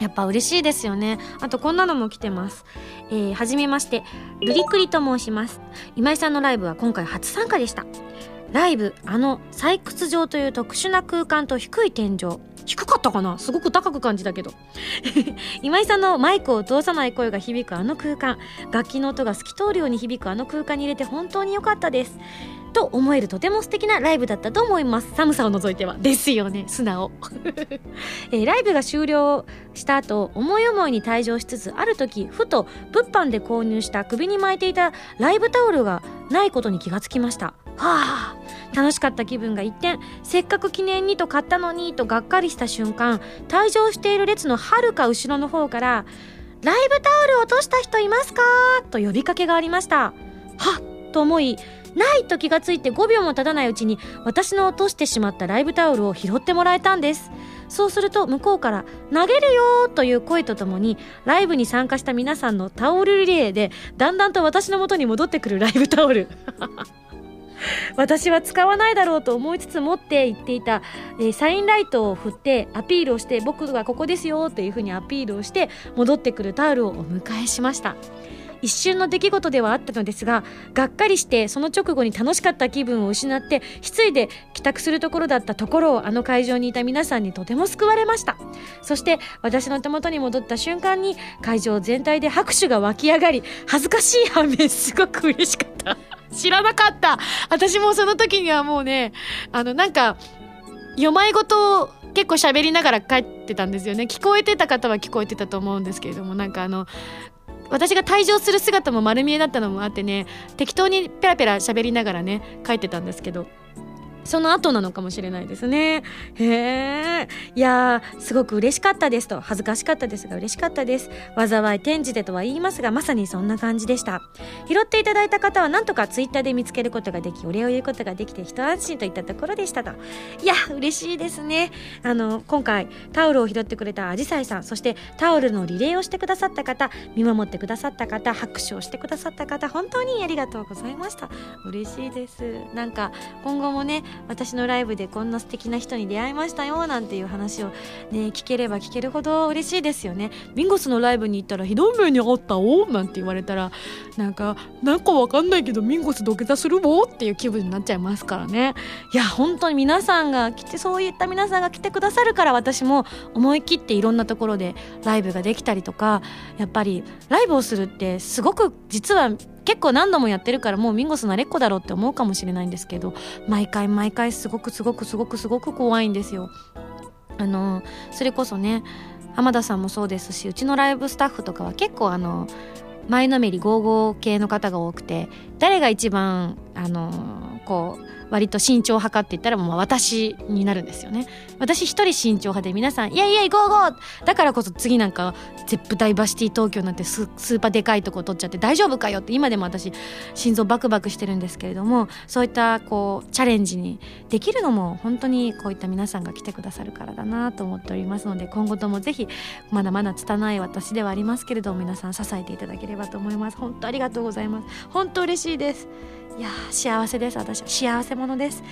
やっぱ嬉しいですよね。あとこんなのも来てます。えー、はじめまして、ルリクリと申します。今井さんのライブは今回初参加でした。ライブ、あの採掘場という特殊な空間と低い天井、低かったかな？すごく高く感じたけど。[LAUGHS] 今井さんのマイクを通さない声が響くあの空間。楽器の音が透き通るように響くあの空間に入れて本当に良かったです。と思えるとても素敵なライブだったと思います。寒さを除いてはですよね。素直、[LAUGHS] えー、ライブが終了した後思い思いに退場しつつある時ふと物販で購入した首に巻いていたライブタオルがないことに気がつきました。はあ楽しかった気分が一転せっかく記念にと買ったのにとがっかりした瞬間退場している列のはるか後ろの方から「ライブタオル落とした人いますか?」と呼びかけがありました。はっ！と思いないと気がついて5秒も経たないうちに私の落としてしまったライブタオルを拾ってもらえたんですそうすると向こうから「投げるよ!」という声とともにライブに参加した皆さんのタオルリレーでだんだんと私の元に戻ってくるライブタオル [LAUGHS] 私は使わないだろうと思いつつ持って行っていた、えー、サインライトを振ってアピールをして僕がここですよっていうふうにアピールをして戻ってくるタオルをお迎えしました一瞬の出来事ではあったのですががっかりしてその直後に楽しかった気分を失って失意で帰宅するところだったところをあの会場にいた皆さんにとても救われました。そして私の手元に戻った瞬間に会場全体で拍手が湧き上がり恥ずかしい反面すごく嬉しかった。知らなかった。私もその時にはもうねあのなんか読まい事を結構喋りながら帰ってたんですよね。聞こえてた方は聞こえてたと思うんですけれどもなんかあの私が退場する姿も丸見えだったのもあってね適当にペラペラ喋りながらね書いてたんですけど。その後なのかもしれないですね。へえ。いやー、すごく嬉しかったですと。恥ずかしかったですが嬉しかったです。災い転じてとは言いますが、まさにそんな感じでした。拾っていただいた方はなんとかツイッターで見つけることができ、お礼を言うことができて一安心といったところでしたと。いや、嬉しいですね。あの、今回タオルを拾ってくれたアジサイさん、そしてタオルのリレーをしてくださった方、見守ってくださった方、拍手をしてくださった方、本当にありがとうございました。嬉しいです。なんか、今後もね、私のライブでこんな素敵な人に出会いましたよなんていう話をね聞ければ聞けるほど嬉しいですよね。ミンゴスのライブに行ったらひどい目にあったおなんて言われたらなんかなんかわかんないけどミンゴス土下座するぼっていう気分になっちゃいますからね。いや本当に皆さんが来てそういった皆さんが来てくださるから私も思い切っていろんなところでライブができたりとかやっぱりライブをするってすごく実は結構何度もやってるからもうミンゴス慣れっこだろうって思うかもしれないんですけど毎回毎回すごくすごくすごくすごく怖いんですよ。あのそれこそね浜田さんもそうですしうちのライブスタッフとかは結構あの前のめり55系の方が多くて誰が一番あのこう割と慎重派かって言ったらもう私になるんですよね。私一人慎重派で皆さん「いやいやゴーゴー!」だからこそ次なんかゼップダイバーシティ東京なんてスーパーでかいとこ取っちゃって大丈夫かよって今でも私心臓バクバクしてるんですけれどもそういったこうチャレンジにできるのも本当にこういった皆さんが来てくださるからだなと思っておりますので今後ともぜひまだまだ拙い私ではありますけれども皆さん支えていただければと思います。本当ありがとうございます。本当嬉しいです。いや幸せです。私は幸せ者です。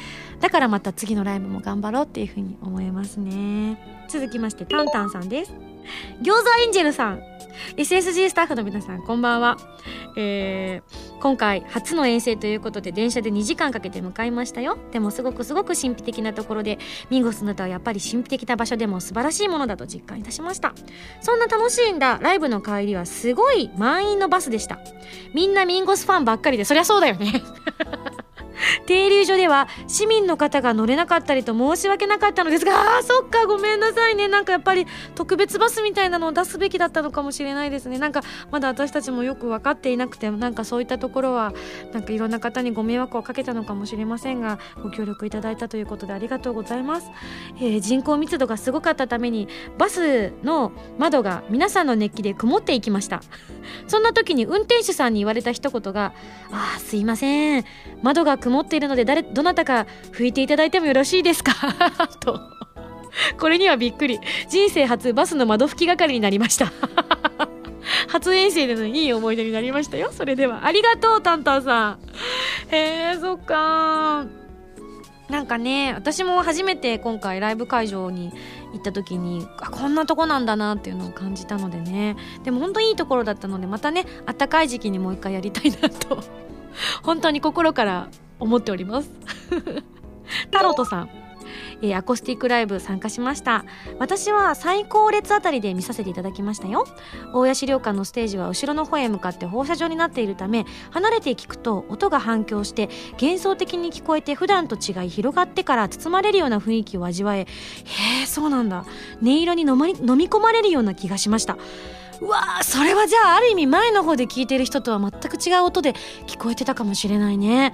だからまた次のライブも頑張ろうっていうふうに思いますね。続きましてタンタンさんです。餃子エンジェルさん。SSG スタッフの皆さんこんばんは、えー、今回初の遠征ということで電車で2時間かけて向かいましたよ。でもすごくすごく神秘的なところでミンゴスの歌はやっぱり神秘的な場所でも素晴らしいものだと実感いたしました。そんな楽しんだライブの帰りはすごい満員のバスでした。みんなミンゴスファンばっかりでそりゃそうだよね。停留所では市民の方が乗れなかったりと申し訳なかったのですがあーそっかごめんなさいね。なんかやっぱり特別バスみたいなのを出すべきだったのかもしれないですね。なんかまだ私たちもよく分かっていなくてなんかそういったところはなんかいろんな方にご迷惑をかけたのかもしれませんがご協力いただいたということでありがとうございます、えー、人口密度がすごかったためにバスの窓が皆さんの熱気で曇っていきました。そんな時に運転手さんに言われた一言が「あすいません。窓が曇っているので誰どなたか拭いていただいてもよろしいですか？[LAUGHS] と。これにはびっくり。人生初バスの窓拭き係になりました。[LAUGHS] 初遠征でのいい思い出になりましたよ。それでは。ありがとうタンタンさん。へえそっか。なんかね私も初めて今回ライブ会場に行った時にあこんなとこなんだなっていうのを感じたのでね。でも本当いいところだったのでまたねあったかい時期にもう一回やりたいなと。本当に心から思っております。[LAUGHS] タロトさん。えー、アコースティックライブ参加しました。私は最高列あたりで見させていただきましたよ。大谷資料館のステージは後ろの方へ向かって放射状になっているため離れて聞くと音が反響して幻想的に聞こえて普段と違い広がってから包まれるような雰囲気を味わえへえそうなんだ。音色に飲ま飲み込まれるような気がしました。うわーそれはじゃあある意味前の方で聞いてる人とは全く違う音で聞こえてたかもしれないね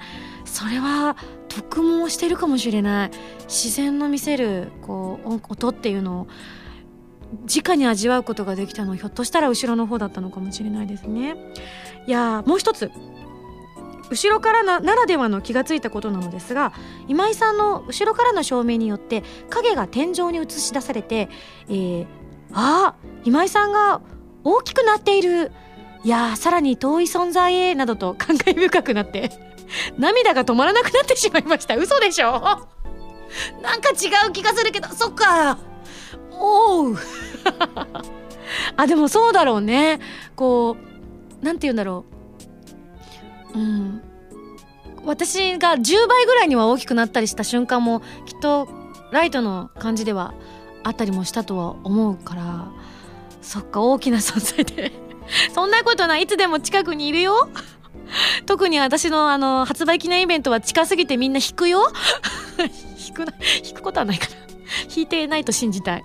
それは得もしてるかもしれない。自然の見せるこう音っていうのを直に味わうことができたのひょっとしたら後ろの方だったのかもしれないですね。いやもう一つ後ろからならではの気がついたことなのですが今井さんの後ろからの照明によって影が天井に映し出されて、えー、ああ今井さんが大きくなっている。いやさらに遠い存在へなどと感慨深くなって。[LAUGHS] 涙が止まらなくなってしまいました。嘘でしょ？なんか違う気がするけど。そっか。おう。[LAUGHS] あでもそうだろうね。こうなんて言うんだろう。うん。私が10倍ぐらいには大きくなったりした瞬間もきっとライトの感じではあったりもしたとは思うから。そっか大きな存在で。[LAUGHS] そんなことない。いつでも近くにいるよ。[LAUGHS] 特に私のあの発売記念イベントは近すぎてみんな引くよ。[LAUGHS] 引くな引くことはないかな。[LAUGHS] 弾いてないと信じたい。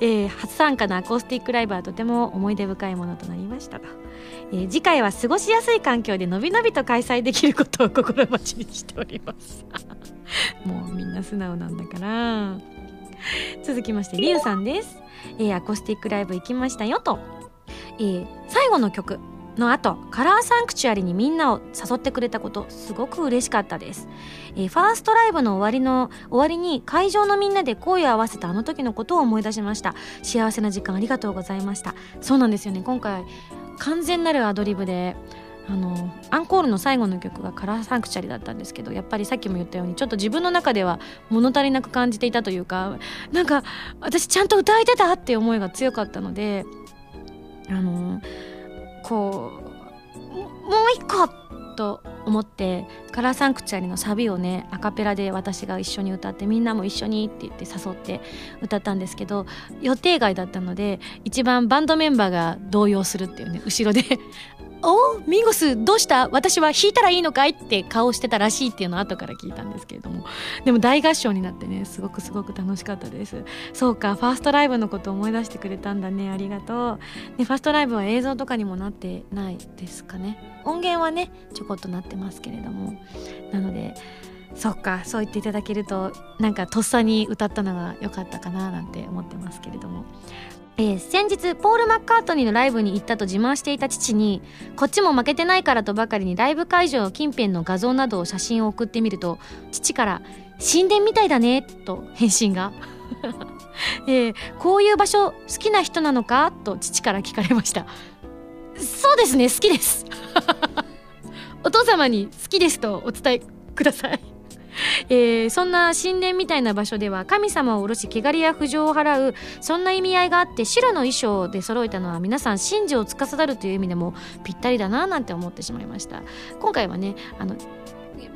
えー、初参加のアコースティックライブはとても思い出深いものとなりましたと、えー、次回は過ごしやすい環境でのびのびと開催できることを心待ちにしております。もうみんな素直なんだから。続きましてリュウさんです。えー、アコースティックライブ行きましたよと、えー、最後の曲。の後カラーサンクチュアリにみんなを誘ってくれたことすごく嬉しかったです、えー、ファーストライブの終わりの終わりに会場のみんなで声を合わせたあの時のことを思い出しました。幸せな時間ありがとうございました。そうなんですよね。今回完全なるアドリブであのアンコールの最後の曲がカラーサンクチャリだったんですけどやっぱりさっきも言ったようにちょっと自分の中では物足りなく感じていたというかなんか私ちゃんと歌えてたっていう思いが強かったのであのこうもう一個と思ってカラーサンクチュアリのサビをねアカペラで私が一緒に歌ってみんなも一緒にって言って誘って歌ったんですけど予定外だったので一番バンドメンバーが動揺するっていうね後ろでおミンゴスどうした私は弾いたらいいのかい？って顔してたらしいっていうのを後から聞いたんですけれども。でも大合唱になってねすごくすごく楽しかったです。そうかファーストライブのこと思い出してくれたんだね。ありがとう、ね、ファーストライブは映像とかにもなってないですかね。音源はねちょこっとなってますけれども。なのでそっかそう言っていただけるとなんかとっさに歌ったのが良かったかななんて思ってますけれども。えー、先日ポール・マッカートニーのライブに行ったと自慢していた父にこっちも負けてないからとばかりにライブ会場近辺の画像などを写真を送ってみると父から「神殿みたいだね」と返信が。[LAUGHS] えー、こういう場所好きな人なのか？と父から聞かれました。そうですね好きです。[LAUGHS] お父様に好きですとお伝えください。えー、そんな神殿みたいな場所では神様を下ろし汚れや不浄を払うそんな意味合いがあって白の衣装で揃えたのは皆さん神事を司るという意味でもぴったりだななんて思ってしまいました。今回はねあの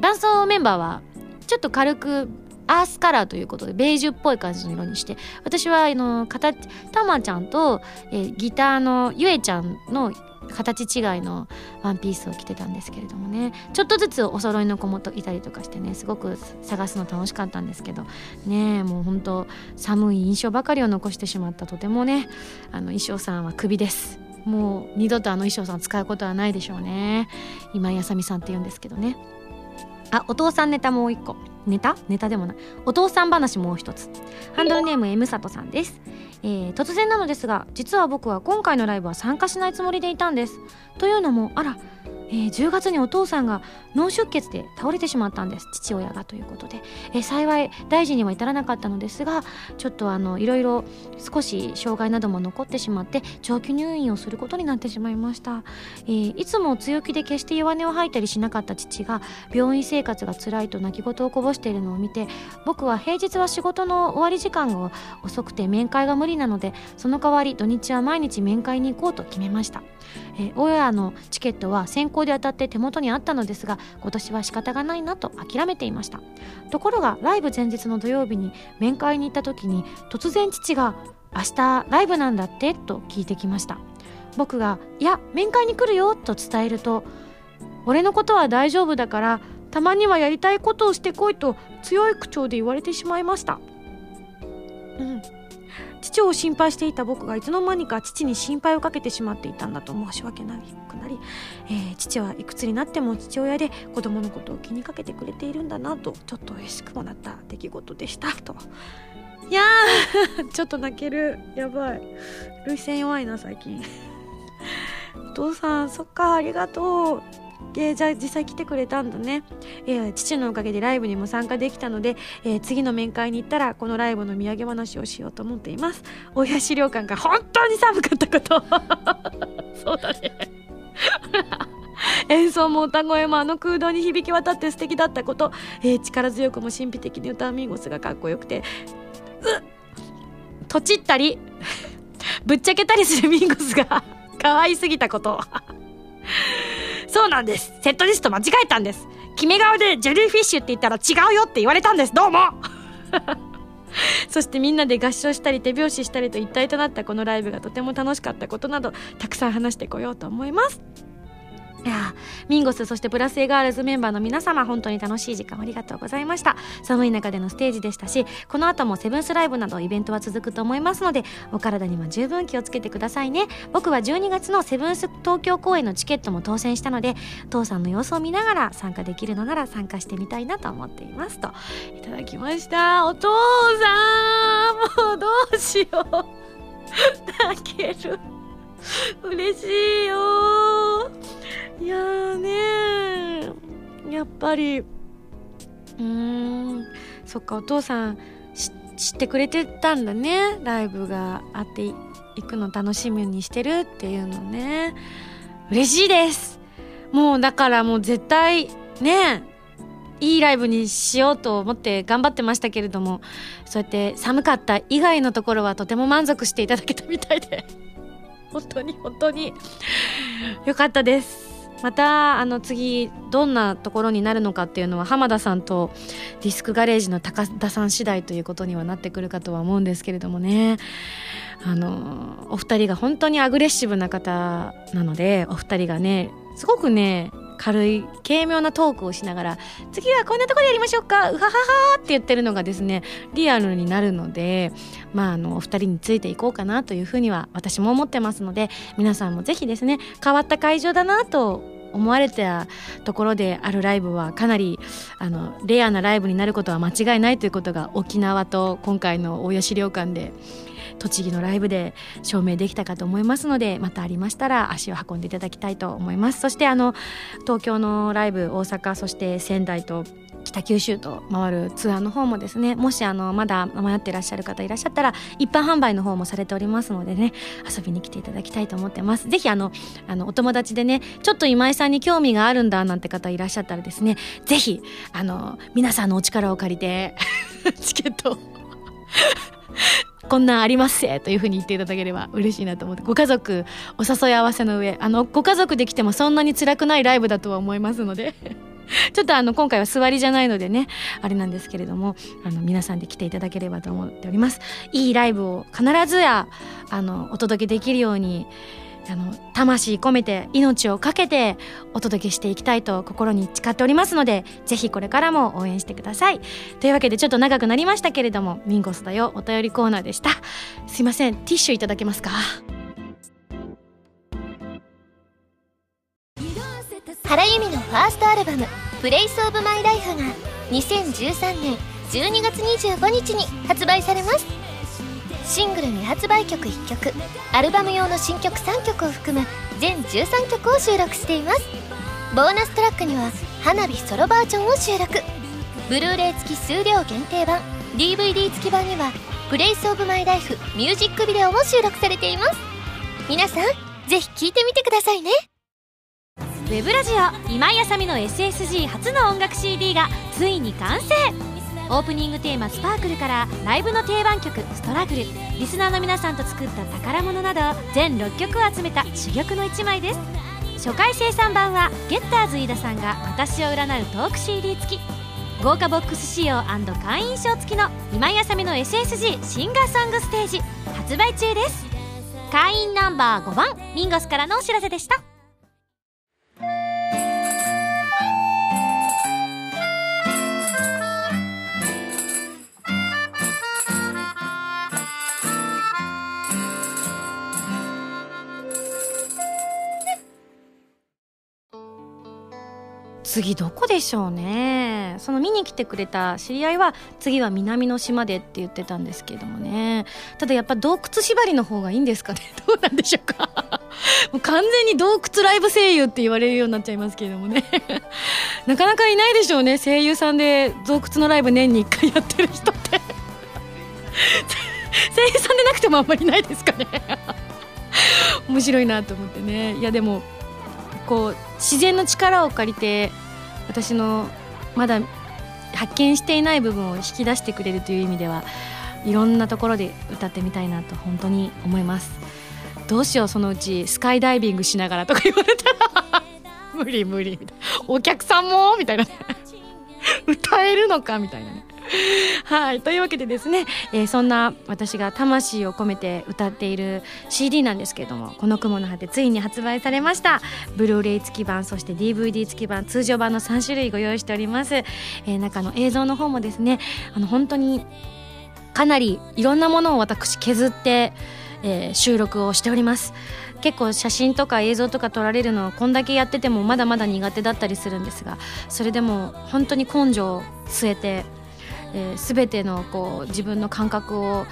伴奏メンバーはちょっと軽くアースカラーということでベージュっぽい感じの色にして私はあのたまちゃんと、えー、ギターのゆえちゃんの形違いのワンピースを着てたんですけれどもね。ちょっとずつお揃いの子もいたりとかしてねすごく探すの楽しかったんですけどね。もうほんと寒い印象ばかりを残してしまったとてもねあの衣装さんはクビです。もう二度とあの衣装さん使うことはないでしょうね。今井あさみさんって言うんですけどね。あお父さんネタもう一個。ネタ？ネタでもない。お父さん話もう一つ。ハンドルネーム M 里さんです。えー、突然なのですが実は僕は今回のライブは参加しないつもりでいたんです。というのもあらえー、10月にお父さんが脳出血で倒れてしまったんです。父親がということで、えー、幸い大事には至らなかったのですがちょっとあのいろいろ少し障害なども残ってしまって長期入院をすることになってしまいました、えー、いつも強気で決して弱音を吐いたりしなかった父が病院生活が辛いと泣き言をこぼしているのを見て僕は平日は仕事の終わり時間が遅くて面会が無理なのでその代わり土日は毎日面会に行こうと決めました。えー、オンエアのチケットは先行で当たって手元にあったのですが今年は仕方がないなと諦めていました。ところがライブ前日の土曜日に面会に行った時に突然父が「明日ライブなんだって?」と聞いてきました。僕が「いや面会に来るよ」と伝えると「俺のことは大丈夫だからたまにはやりたいことをしてこい」と強い口調で言われてしまいました。うん。父を心配していた僕がいつの間にか父に心配をかけてしまっていたんだと申し訳なくなり、えー、父はいくつになっても父親で子供のことを気にかけてくれているんだなとちょっと嬉しくもなった出来事でしたと。いやーちょっと泣ける。やばい。涙腺弱いな最近。お父さんそっかありがとう。えー、じゃあ実際来てくれたんだね、えー、父のおかげでライブにも参加できたので、えー、次の面会に行ったらこのライブの土産話をしようと思っています。親資料館が本当に寒かったこと。[LAUGHS] そうだね。[LAUGHS] 演奏も歌声もあの空洞に響き渡って素敵だったこと、えー、力強くも神秘的に歌うミンゴスがかっこよくて。うとちったり。[LAUGHS] ぶっちゃけたりするミンゴスが可愛すぎたこと。そうなんです。セットリスト間違えたんです。決め顔でジェリーフィッシュって言ったら違うよって言われたんです。どうも [LAUGHS] そしてみんなで合唱したり手拍子したりと一体となったこのライブがとても楽しかったことなどたくさん話してこようと思います。いやミンゴスそしてプラスエガールズメンバーの皆様本当に楽しい時間ありがとうございました。寒い中でのステージでしたしこの後もセブンスライブなどイベントは続くと思いますのでお体には十分気をつけてくださいね。僕は12月のセブンス東京公演のチケットも当選したので父さんの様子を見ながら参加できるのなら参加してみたいなと思っていますと。いただきました。お父さんもうどうしよう。[LAUGHS] 泣ける。嬉しいよ。いやーねやっぱり。うーん。そっかお父さん知ってくれてたんだね。ライブがあっていくの楽しみにしてるっていうのね。嬉しいです。もうだからもう絶対ねいいライブにしようと思って頑張ってましたけれどもそうやって寒かった以外のところはとても満足していただけたみたいで。本当に本当に。よかったです。またあの次どんなところになるのかっていうのは浜田さんとディスクガレージの高田さん次第ということにはなってくるかとは思うんですけれどもね。あのお二人が本当にアグレッシブな方なのでお二人がねすごくね軽い軽妙なトークをしながら次はこんなところでやりましょうかうはははって言ってるのがですねリアルになるのでまああのお二人についていこうかなというふうには私も思ってますので皆さんもぜひですね変わった会場だなと思われたところであるライブはかなりあのレアなライブになることは間違いないということが沖縄と今回の大谷資料館で栃木のライブで証明できたかと思いますのでまたありましたら足を運んでいただきたいと思います。そしてあの東京のライブ大阪そして仙台と北九州と回るツアーの方もですねもしあのまだ迷っていらっしゃる方いらっしゃったら一般販売の方もされておりますのでね遊びに来ていただきたいと思ってます。ぜひあのあのお友達でねちょっと今井さんに興味があるんだなんて方いらっしゃったらですねぜひあの皆さんのお力を借りて [LAUGHS] チケットこんなんありますせというふうに言っていただければ嬉しいなと思ってご家族お誘い合わせの上あのご家族で来てもそんなに辛くないライブだとは思いますので [LAUGHS] ちょっとあの今回は座りじゃないのでねあれなんですけれどもあの皆さんで来ていただければと思っております。いいライブを必ずやあのお届けできるようにあの魂込めて命を懸けてお届けしていきたいと心に誓っておりますのでぜひこれからも応援してください。というわけでちょっと長くなりましたけれどもミンゴスだよお便りコーナーでした。すいません。ティッシュいただけますか？原由美のファーストアルバム「Place of My Lifeが2013年12月25日に発売されます。シングル未発売曲1曲アルバム用の新曲3曲を含む全13曲を収録しています。ボーナストラックには花火ソロバージョンを収録。ブルーレイ付き数量限定版 DVD 付き版には「Place of My Life ミュージックビデオも収録されています。皆さんぜひ聴いてみてくださいね。ウェブラジオ今井あさみの SSG 初の音楽 CD がついに完成。オープニングテーマ「スパークルからライブの定番曲「ストラグル」リスナーの皆さんと作った宝物など全6曲を集めた珠玉の1枚です。初回生産版はゲッターズ飯田さんが私を占うトーク CD 付き。豪華ボックス仕様会員証付きの今井あさみの SSG シンガーソングステージ発売中です。会員ナンバー5番ミンゴスからのお知らせでした。次どこでしょうね。その見に来てくれた知り合いは次は南の島でって言ってたんですけれどもね。ただやっぱ洞窟縛りの方がいいんですかね。[LAUGHS] どうなんでしょうか。[LAUGHS] もう完全に洞窟ライブ声優って言われるようになっちゃいますけれどもね。[LAUGHS] なかなかいないでしょうね。声優さんで洞窟のライブ年に1回やってる人って。声優さんでなくてもあんまりないですかね。面白いなと思ってね。いやでもこう自然の力を借りて私のまだ発見していない部分を引き出してくれるという意味ではいろんなところで歌ってみたいなと本当に思います。どうしようそのうちスカイダイビングしながらとか言われたら。無理無理。みたいなお客さんもみたいな歌えるのかみたいなね。[LAUGHS] はいというわけでですね、えー、そんな私が魂を込めて歌っている CD なんですけれどもこの雲の果てついに発売されました。ブルーレイ付き版そして DVD 付き版通常版の3種類ご用意しております、えー、中の映像の方もですねあの本当にかなりいろんなものを私削って、えー、収録をしております。結構写真とか映像とか撮られるのはこんだけやっててもまだまだ苦手だったりするんですがそれでも本当に根性を据えてえー、全てのこう自分の感覚を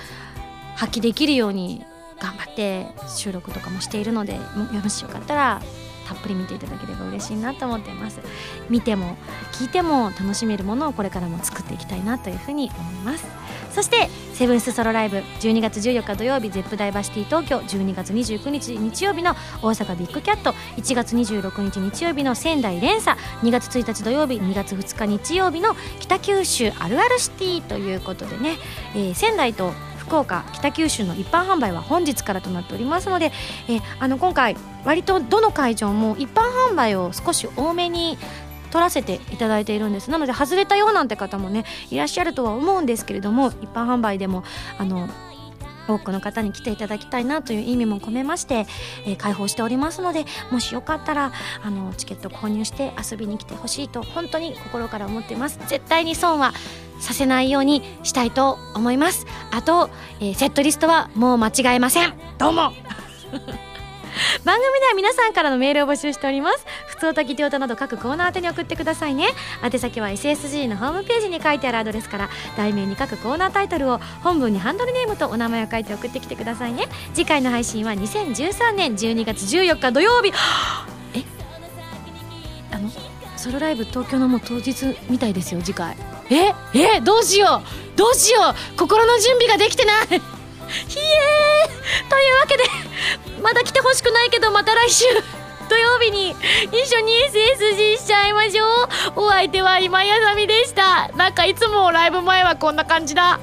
発揮できるように頑張って収録とかもしているのでもしよかったらたっぷり見ていただければ嬉しいなと思っています。見ても聞いても楽しめるものをこれからも作っていきたいなというふうに思います。そしてセブンスソロライブ12月14日土曜日ゼップダイバーシティ東京12月29日日曜日の大阪ビッグキャット1月26日日曜日の仙台連鎖2月1日土曜日2月2日日曜日の北九州あるあるシティということでね、えー、仙台と福岡北九州の一般販売は本日からとなっておりますので、え、あの今回割とどの会場も一般販売を少し多めに取らせていただいているんです。なので外れたよなんて方もねいらっしゃるとは思うんですけれども一般販売でもあの多くの方に来ていただきたいなという意味も込めまして、えー、開放しておりますのでもしよかったらあのチケット購入して遊びに来てほしいと本当に心から思ってます。絶対に損はさせないようにしたいと思います。あと、えー、セットリストはもう間違えません。どうも。[LAUGHS] 番組では皆さんからのメールを募集しております。普通たぎておたなど各コーナー宛てに送ってくださいね。宛先は SSG のホームページに書いてあるアドレスから題名に各コーナータイトルを本文にハンドルネームとお名前を書いて送ってきてくださいね。次回の配信は2013年12月14日土曜日。[GASPS] え？あのソロライブ東京のもう当日みたいですよ次回。え？え？どうしよう？どうしよう？心の準備ができてない。ひえ。ーというわけでまだ来てほしくないけどまた来週。土曜日に一緒に SSG しちゃいましょう。お相手は今やさみでした。なんかいつもライブ前はこんな感じだ。